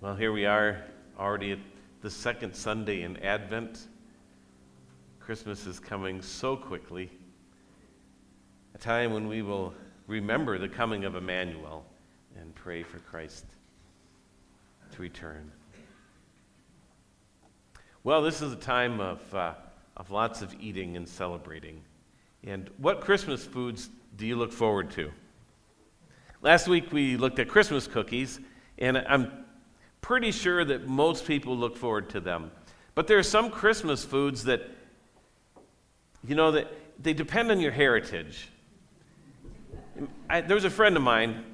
Well, here we are already at the second Sunday in Advent. Christmas is coming so quickly. A time when we will remember the coming of Emmanuel and pray for Christ to return. Well, this is a time of, uh, of lots of eating and celebrating. And what Christmas foods do you look forward to? Last week we looked at Christmas cookies, and I'm pretty sure that most people look forward to them. But there are some Christmas foods that, you know, that they depend on your heritage. I, there was a friend of mine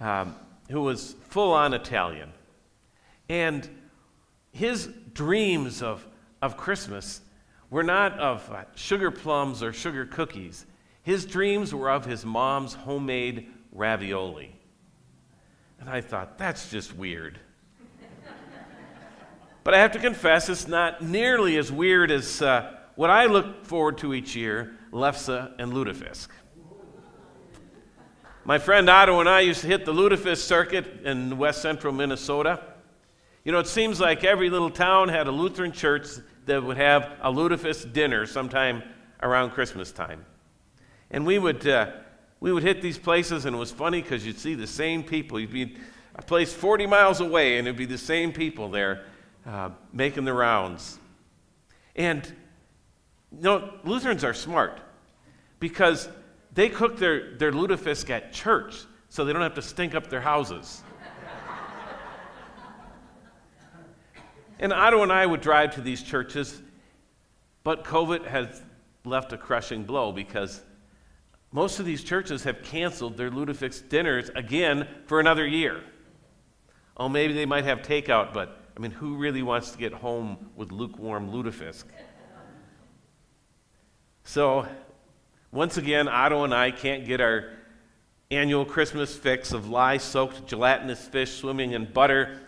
um, who was full on Italian, and his dreams of, of Christmas were not of uh, sugar plums or sugar cookies. His dreams were of his mom's homemade ravioli. And I thought, that's just weird. But I have to confess, it's not nearly as weird as uh, what I look forward to each year Lefse and Lutefisk. My friend Otto and I used to hit the Lutefisk circuit in west central Minnesota. You know, it seems like every little town had a Lutheran church that would have a Lutefisk dinner sometime around Christmas time. And we would, uh, we would hit these places, and it was funny because you'd see the same people. You'd be a place 40 miles away, and it'd be the same people there uh, making the rounds. And, you know, Lutherans are smart because they cook their, their lutefisk at church so they don't have to stink up their houses. and Otto and I would drive to these churches, but COVID has left a crushing blow because most of these churches have canceled their lutefisk dinners again for another year. Oh, maybe they might have takeout, but I mean, who really wants to get home with lukewarm lutefisk? So once again, Otto and I can't get our annual Christmas fix of lye soaked gelatinous fish swimming in butter,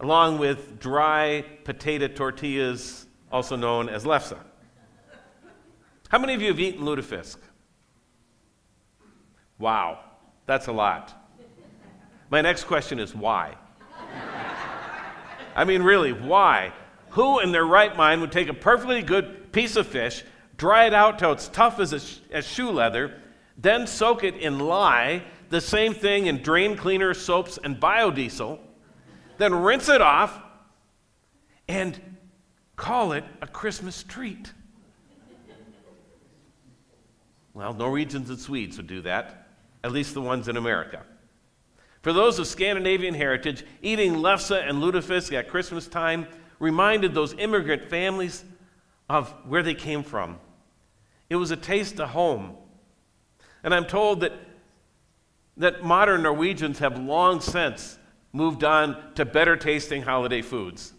along with dry potato tortillas, also known as lefse. How many of you have eaten lutefisk? Wow, that's a lot. My next question is why? I mean, really, why? Who in their right mind would take a perfectly good piece of fish, dry it out till it's tough as, a, as shoe leather, then soak it in lye, the same thing in drain cleaner, soaps, and biodiesel, then rinse it off and call it a Christmas treat. Well, Norwegians and Swedes would do that, at least the ones in America. For those of Scandinavian heritage, eating lefse and lutefisk at Christmas time reminded those immigrant families of where they came from it was a taste of home. And I'm told that, that modern Norwegians have long since moved on to better tasting holiday foods.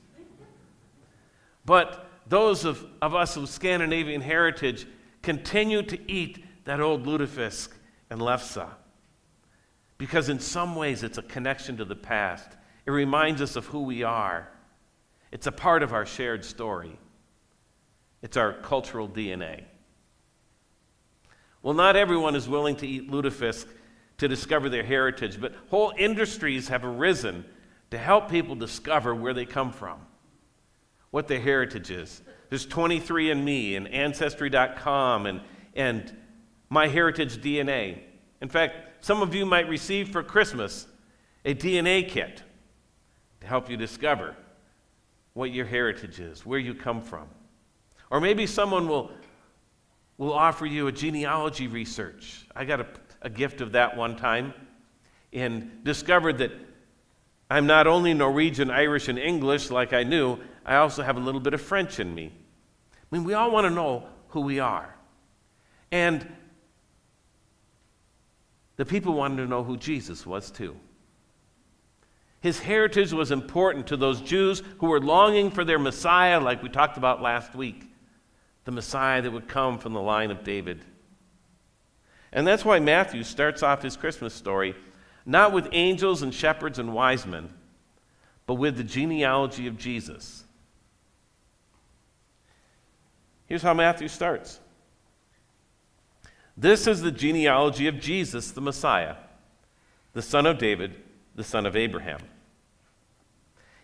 But those of, of us with Scandinavian heritage continue to eat that old lutefisk and lefse. Because in some ways it's a connection to the past. It reminds us of who we are. It's a part of our shared story. It's our cultural DNA. Well, not everyone is willing to eat lutefisk to discover their heritage, but whole industries have arisen to help people discover where they come from, what their heritage is. There's 23andMe and Ancestry.com and, and MyHeritage DNA. In fact, some of you might receive for Christmas a DNA kit to help you discover what your heritage is, where you come from. Or maybe someone will will offer you a genealogy research. I got a, a gift of that one time and discovered that I'm not only Norwegian, Irish, and English like I knew, I also have a little bit of French in me. I mean, we all want to know who we are. And the people wanted to know who Jesus was too. His heritage was important to those Jews who were longing for their Messiah, like we talked about last week the Messiah that would come from the line of David. And that's why Matthew starts off his Christmas story not with angels and shepherds and wise men, but with the genealogy of Jesus. Here's how Matthew starts This is the genealogy of Jesus, the Messiah, the son of David, the son of Abraham.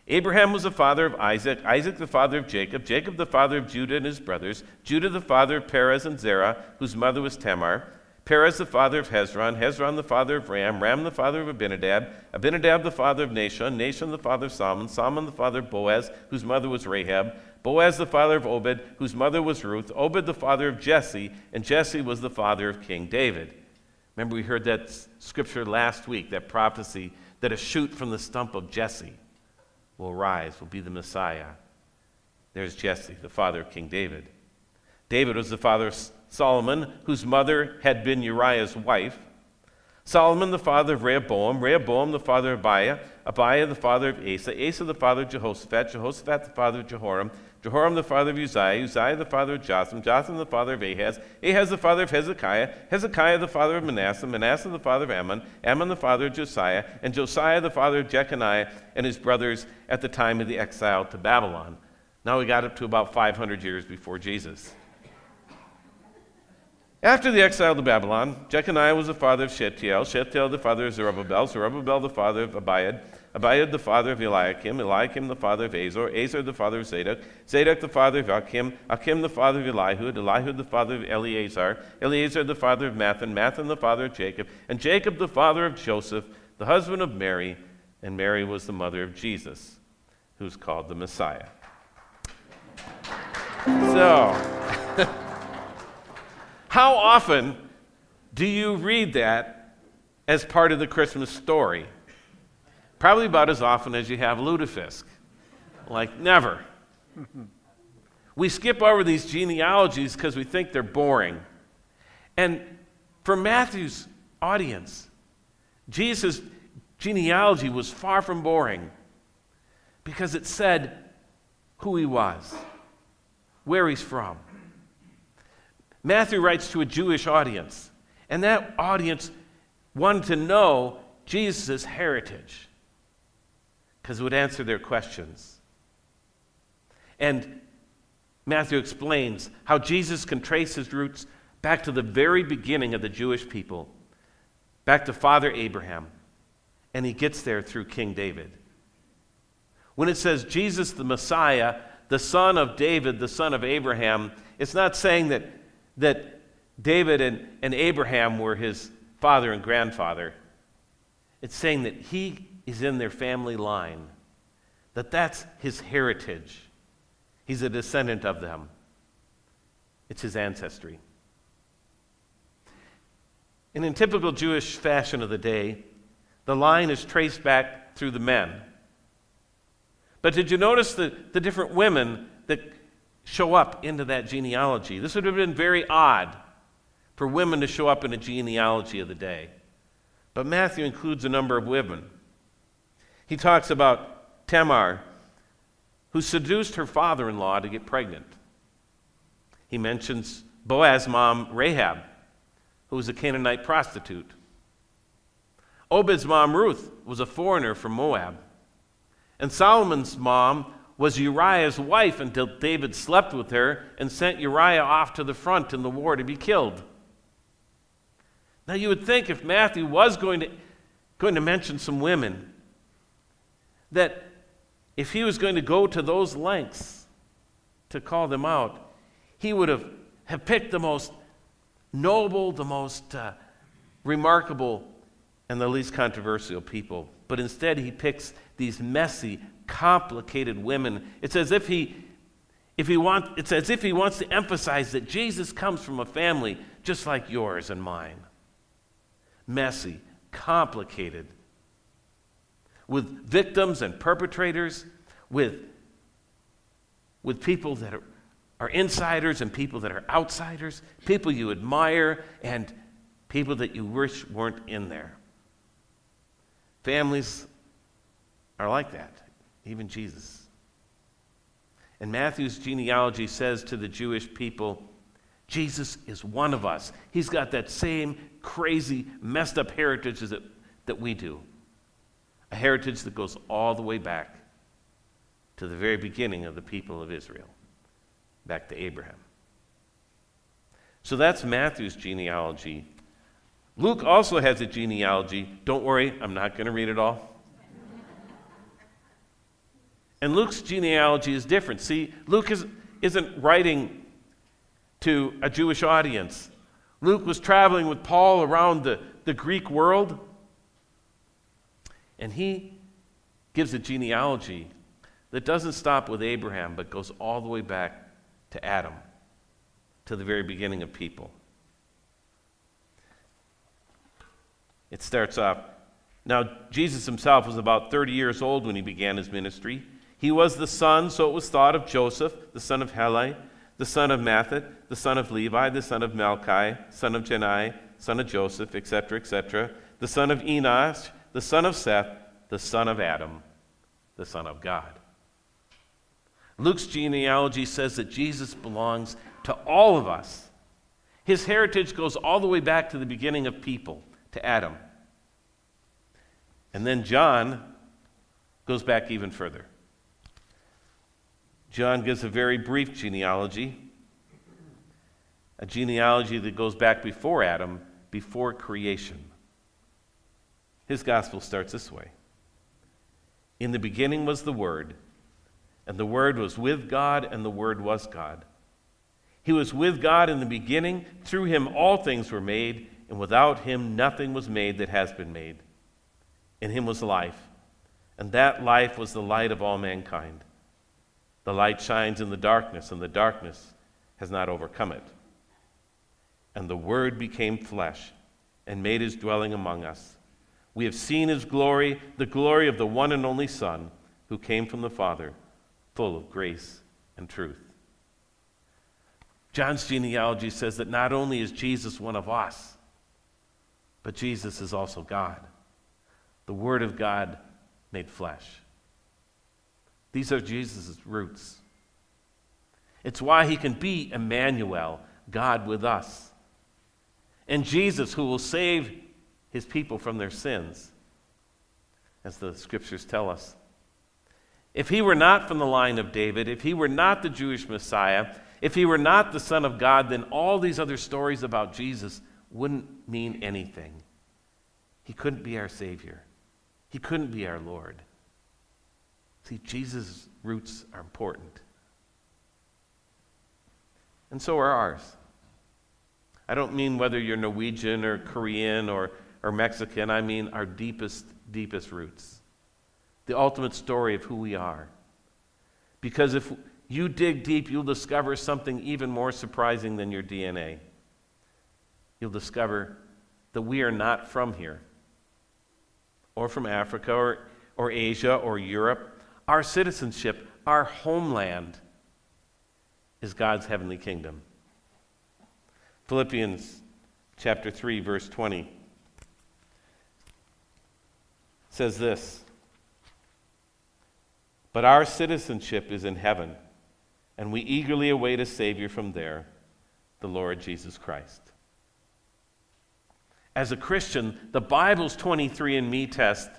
Abraham was the father of Isaac, Isaac the father of Jacob, Jacob the father of Judah and his brothers, Judah the father of Perez and Zerah, whose mother was Tamar, Perez the father of Hezron, Hezron the father of Ram, Ram the father of Abinadab, Abinadab the father of Nahshon, Nahshon the father of Salmon, Salmon the father of Boaz, whose mother was Rahab, Boaz the father of Obed, whose mother was Ruth, Obed the father of Jesse, and Jesse was the father of King David. Remember, we heard that scripture last week, that prophecy that a shoot from the stump of Jesse will rise, will be the Messiah. There's Jesse, the father of King David. David was the father of Solomon, whose mother had been Uriah's wife. Solomon, the father of Rehoboam, Rehoboam, the father of Abiah, Abiah, the father of Asa, Asa, the father of Jehoshaphat, Jehoshaphat, the father of Jehoram, Jehoram, the father of Uzziah, Uzziah, the father of Jotham, Jotham, the father of Ahaz, Ahaz, the father of Hezekiah, Hezekiah, the father of Manasseh, Manasseh, the father of Amon, Amon, the father of Josiah, and Josiah, the father of Jeconiah and his brothers at the time of the exile to Babylon. Now we got up to about 500 years before Jesus. After the exile to Babylon, Jeconiah was the father of Shealtiel, Shealtiel the father of Zerubbabel, Zerubbabel the father of Abiad, Abiad the father of Eliakim, Eliakim the father of Azor, Azor the father of Zadok, Zadok the father of Achim, Achim the father of Elihud, Elihud the father of Eleazar, Eleazar the father of Matthan, Matthan the father of Jacob, and Jacob the father of Joseph, the husband of Mary, and Mary was the mother of Jesus, who's called the Messiah. So, how often do you read that as part of the Christmas story? Probably about as often as you have lutefisk. Like, never. we skip over these genealogies because we think they're boring. And for Matthew's audience, Jesus' genealogy was far from boring because it said who he was, where he's from. Matthew writes to a Jewish audience, and that audience wanted to know Jesus' heritage because it would answer their questions. And Matthew explains how Jesus can trace his roots back to the very beginning of the Jewish people, back to Father Abraham, and he gets there through King David. When it says Jesus the Messiah, the son of David, the son of Abraham, it's not saying that, that David and, and Abraham were his father and grandfather. It's saying that he is in their family line, that that's his heritage. He's a descendant of them, it's his ancestry. And in typical Jewish fashion of the day, the line is traced back through the men. But did you notice the, the different women that show up into that genealogy? This would have been very odd for women to show up in a genealogy of the day. But Matthew includes a number of women. He talks about Tamar, who seduced her father in law to get pregnant. He mentions Boaz's mom, Rahab, who was a Canaanite prostitute. Obed's mom, Ruth, was a foreigner from Moab. And Solomon's mom was Uriah's wife until David slept with her and sent Uriah off to the front in the war to be killed. Now, you would think if Matthew was going to, going to mention some women, that if he was going to go to those lengths to call them out, he would have, have picked the most noble, the most uh, remarkable, and the least controversial people. But instead, he picks these messy, complicated women. It's as if he, if he want, it's as if he wants to emphasize that Jesus comes from a family just like yours and mine. Messy, complicated, with victims and perpetrators, with, with people that are, are insiders and people that are outsiders, people you admire and people that you wish weren't in there. Families are like that, even Jesus. And Matthew's genealogy says to the Jewish people, Jesus is one of us. He's got that same crazy, messed up heritage that, that we do a heritage that goes all the way back to the very beginning of the people of Israel, back to Abraham. So that's Matthew's genealogy. Luke also has a genealogy. Don't worry, I'm not going to read it all. And Luke's genealogy is different. See, Luke is, isn't writing to a Jewish audience. Luke was traveling with Paul around the, the Greek world, and he gives a genealogy that doesn't stop with Abraham, but goes all the way back to Adam, to the very beginning of people. It starts off now, Jesus himself was about 30 years old when he began his ministry. He was the son, so it was thought, of Joseph, the son of Heli, the son of Matthat, the son of Levi, the son of Melchi, son of Jannai, son of Joseph, etc., etc., the son of Enos, the son of Seth, the son of Adam, the son of God. Luke's genealogy says that Jesus belongs to all of us. His heritage goes all the way back to the beginning of people, to Adam. And then John goes back even further. John gives a very brief genealogy, a genealogy that goes back before Adam, before creation. His gospel starts this way In the beginning was the Word, and the Word was with God, and the Word was God. He was with God in the beginning. Through him all things were made, and without him nothing was made that has been made. In him was life, and that life was the light of all mankind. The light shines in the darkness, and the darkness has not overcome it. And the Word became flesh and made his dwelling among us. We have seen his glory, the glory of the one and only Son, who came from the Father, full of grace and truth. John's genealogy says that not only is Jesus one of us, but Jesus is also God, the Word of God made flesh. These are Jesus' roots. It's why he can be Emmanuel, God with us. And Jesus, who will save his people from their sins, as the scriptures tell us. If he were not from the line of David, if he were not the Jewish Messiah, if he were not the Son of God, then all these other stories about Jesus wouldn't mean anything. He couldn't be our Savior, he couldn't be our Lord. See, Jesus' roots are important. And so are ours. I don't mean whether you're Norwegian or Korean or, or Mexican, I mean our deepest, deepest roots. The ultimate story of who we are. Because if you dig deep, you'll discover something even more surprising than your DNA. You'll discover that we are not from here, or from Africa, or, or Asia, or Europe our citizenship, our homeland, is God's heavenly kingdom. Philippians chapter 3, verse 20 says this But our citizenship is in heaven, and we eagerly await a Savior from there, the Lord Jesus Christ. As a Christian, the Bible's 23andMe test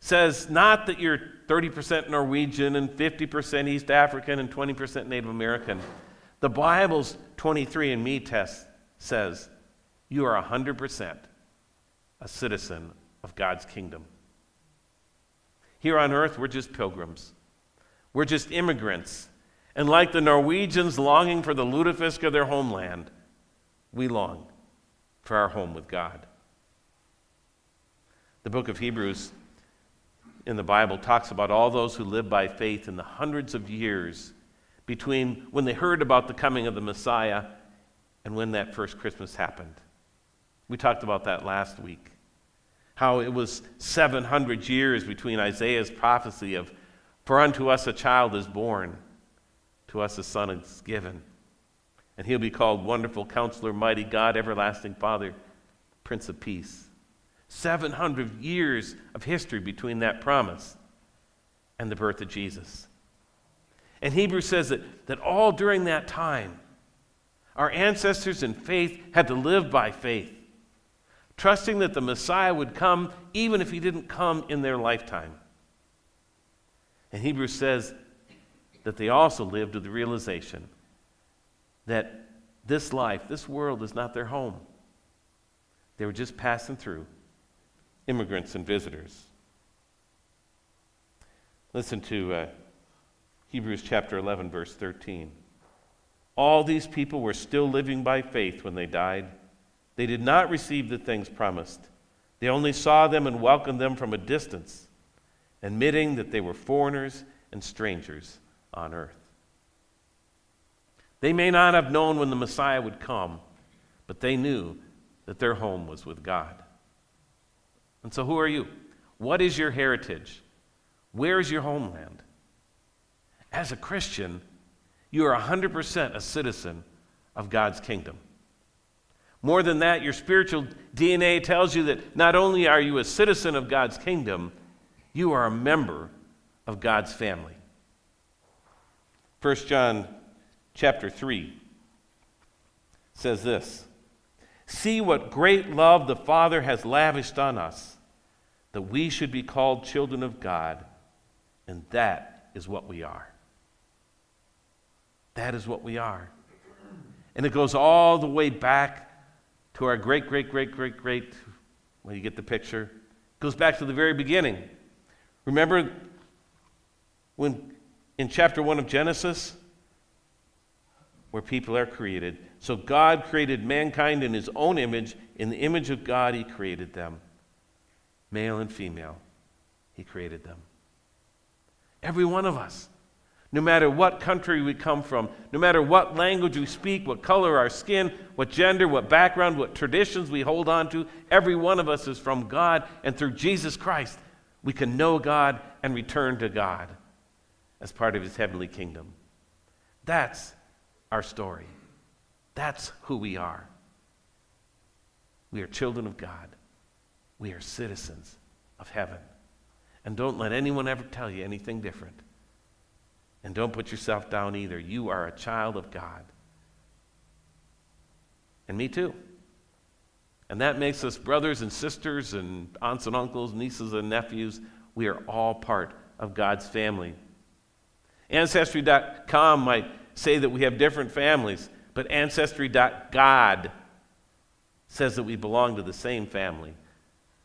says not that you're 30% Norwegian and 50% East African and 20% Native American. The Bible's 23andMe test says you are 100% a citizen of God's kingdom. Here on earth, we're just pilgrims. We're just immigrants. And like the Norwegians longing for the lutefisk of their homeland, we long for our home with God. The book of Hebrews in the Bible talks about all those who lived by faith in the hundreds of years between when they heard about the coming of the Messiah and when that first Christmas happened. We talked about that last week. How it was 700 years between Isaiah's prophecy of, For unto us a child is born, to us a son is given. And he'll be called Wonderful Counselor, Mighty God, Everlasting Father, Prince of Peace. 700 years of history between that promise and the birth of Jesus. And Hebrews says that, that all during that time, our ancestors in faith had to live by faith, trusting that the Messiah would come even if he didn't come in their lifetime. And Hebrews says that they also lived with the realization that this life, this world, is not their home. They were just passing through immigrants and visitors. Listen to uh, Hebrews chapter 11, verse 13. All these people were still living by faith when they died. They did not receive the things promised. They only saw them and welcomed them from a distance, admitting that they were foreigners and strangers on earth. They may not have known when the Messiah would come, but they knew that their home was with God. And so, who are you? What is your heritage? Where is your homeland? As a Christian, you are 100% a citizen of God's kingdom. More than that, your spiritual DNA tells you that not only are you a citizen of God's kingdom, you are a member of God's family. 1 John chapter 3 says this See what great love the Father has lavished on us, that we should be called children of God, and that is what we are. That is what we are. And it goes all the way back to our great, great, great, great, great, well, you get the picture. It goes back to the very beginning. Remember when in chapter 1 of Genesis, where people are created. So God created mankind in his own image. In the image of God, he created them. Male and female, he created them. Every one of us. No matter what country we come from, no matter what language we speak, what color our skin, what gender, what background, what traditions we hold on to, every one of us is from God, and through Jesus Christ, we can know God and return to God as part of His heavenly kingdom. That's our story. That's who we are. We are children of God, we are citizens of heaven. And don't let anyone ever tell you anything different. And don't put yourself down either. You are a child of God. And me too. And that makes us brothers and sisters and aunts and uncles, nieces and nephews. We are all part of God's family. Ancestry.com might say that we have different families, but Ancestry.God says that we belong to the same family,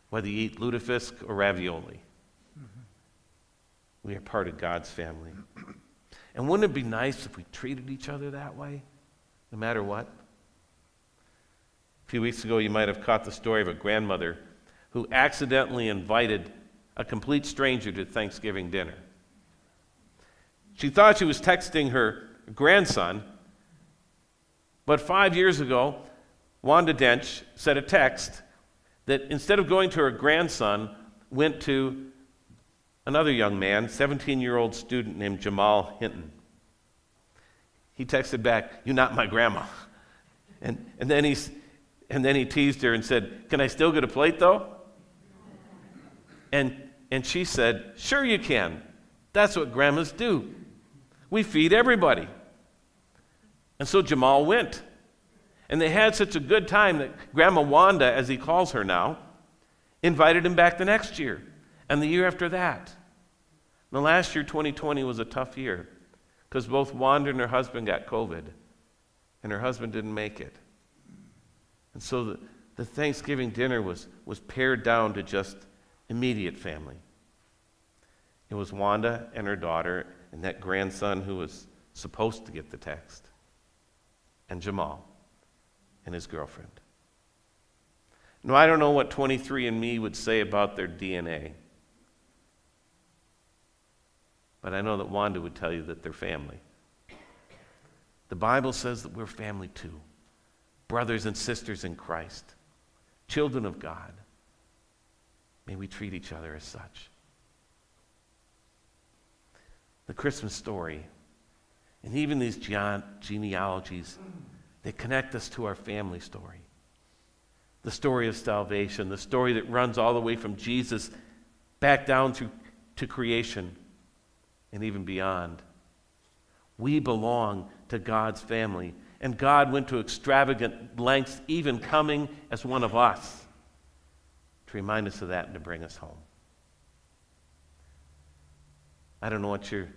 whether you eat lutefisk or ravioli. Mm-hmm. We are part of God's family. And wouldn't it be nice if we treated each other that way, no matter what? A few weeks ago, you might have caught the story of a grandmother who accidentally invited a complete stranger to Thanksgiving dinner. She thought she was texting her grandson, but five years ago, Wanda Dench sent a text that instead of going to her grandson, went to another young man, 17 year old student named Jamal Hinton. He texted back, You're not my grandma. And, and, then he, and then he teased her and said, Can I still get a plate though? And, and she said, Sure you can. That's what grandmas do. We feed everybody. And so Jamal went. And they had such a good time that Grandma Wanda, as he calls her now, invited him back the next year and the year after that. The last year, 2020, was a tough year because both Wanda and her husband got COVID, and her husband didn't make it. And so the, the Thanksgiving dinner was, was pared down to just immediate family. It was Wanda and her daughter and that grandson who was supposed to get the text, and Jamal and his girlfriend. Now, I don't know what 23andMe would say about their DNA. But I know that Wanda would tell you that they're family. The Bible says that we're family too brothers and sisters in Christ, children of God. May we treat each other as such. The Christmas story, and even these genealogies, they connect us to our family story. The story of salvation, the story that runs all the way from Jesus back down to creation and even beyond. We belong to God's family, and God went to extravagant lengths, even coming as one of us, to remind us of that and to bring us home. I don't know what your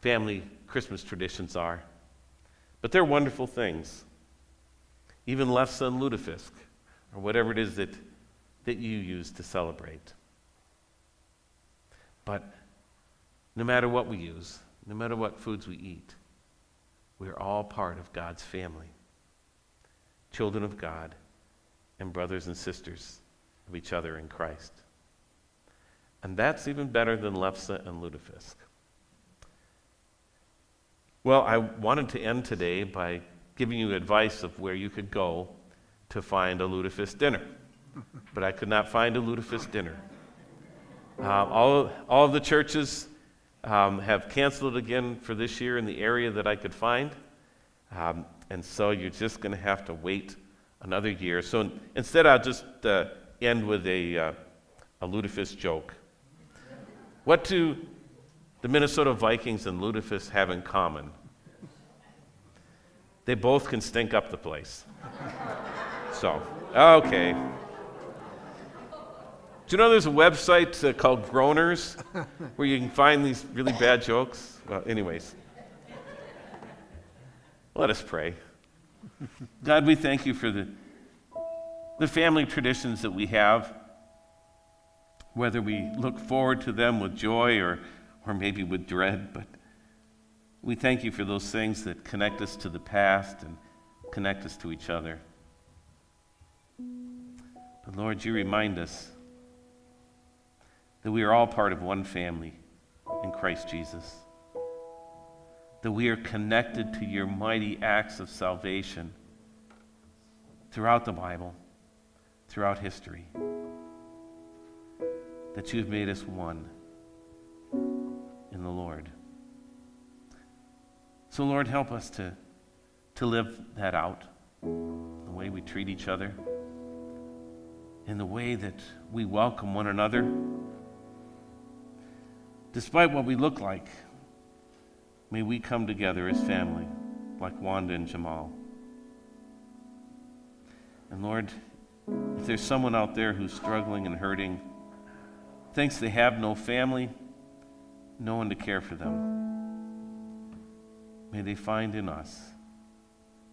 family Christmas traditions are, but they're wonderful things. Even lefse and lutefisk, or whatever it is that, that you use to celebrate. But no matter what we use, no matter what foods we eat, we're all part of God's family, children of God, and brothers and sisters of each other in Christ. And that's even better than Lefse and Lutefisk. Well, I wanted to end today by giving you advice of where you could go to find a lutefisk dinner. but I could not find a lutefisk dinner. Uh, all, all of the churches um, have canceled again for this year in the area that I could find. Um, and so you're just going to have to wait another year. So instead, I'll just uh, end with a, uh, a lutefisk joke. What do the Minnesota Vikings and lutefisk have in common? They both can stink up the place. so, okay. Do you know there's a website uh, called Groaners where you can find these really bad jokes? Well, anyways, let us pray. God, we thank you for the, the family traditions that we have, whether we look forward to them with joy or, or maybe with dread, but we thank you for those things that connect us to the past and connect us to each other. But Lord, you remind us that we are all part of one family in Christ Jesus, that we are connected to your mighty acts of salvation throughout the Bible, throughout history, that you've made us one in the Lord. So, Lord, help us to, to live that out, the way we treat each other, in the way that we welcome one another. Despite what we look like, may we come together as family, like Wanda and Jamal. And Lord, if there's someone out there who's struggling and hurting, thinks they have no family, no one to care for them. May they find in us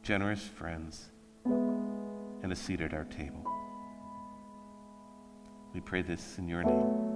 generous friends and a seat at our table. We pray this in your name.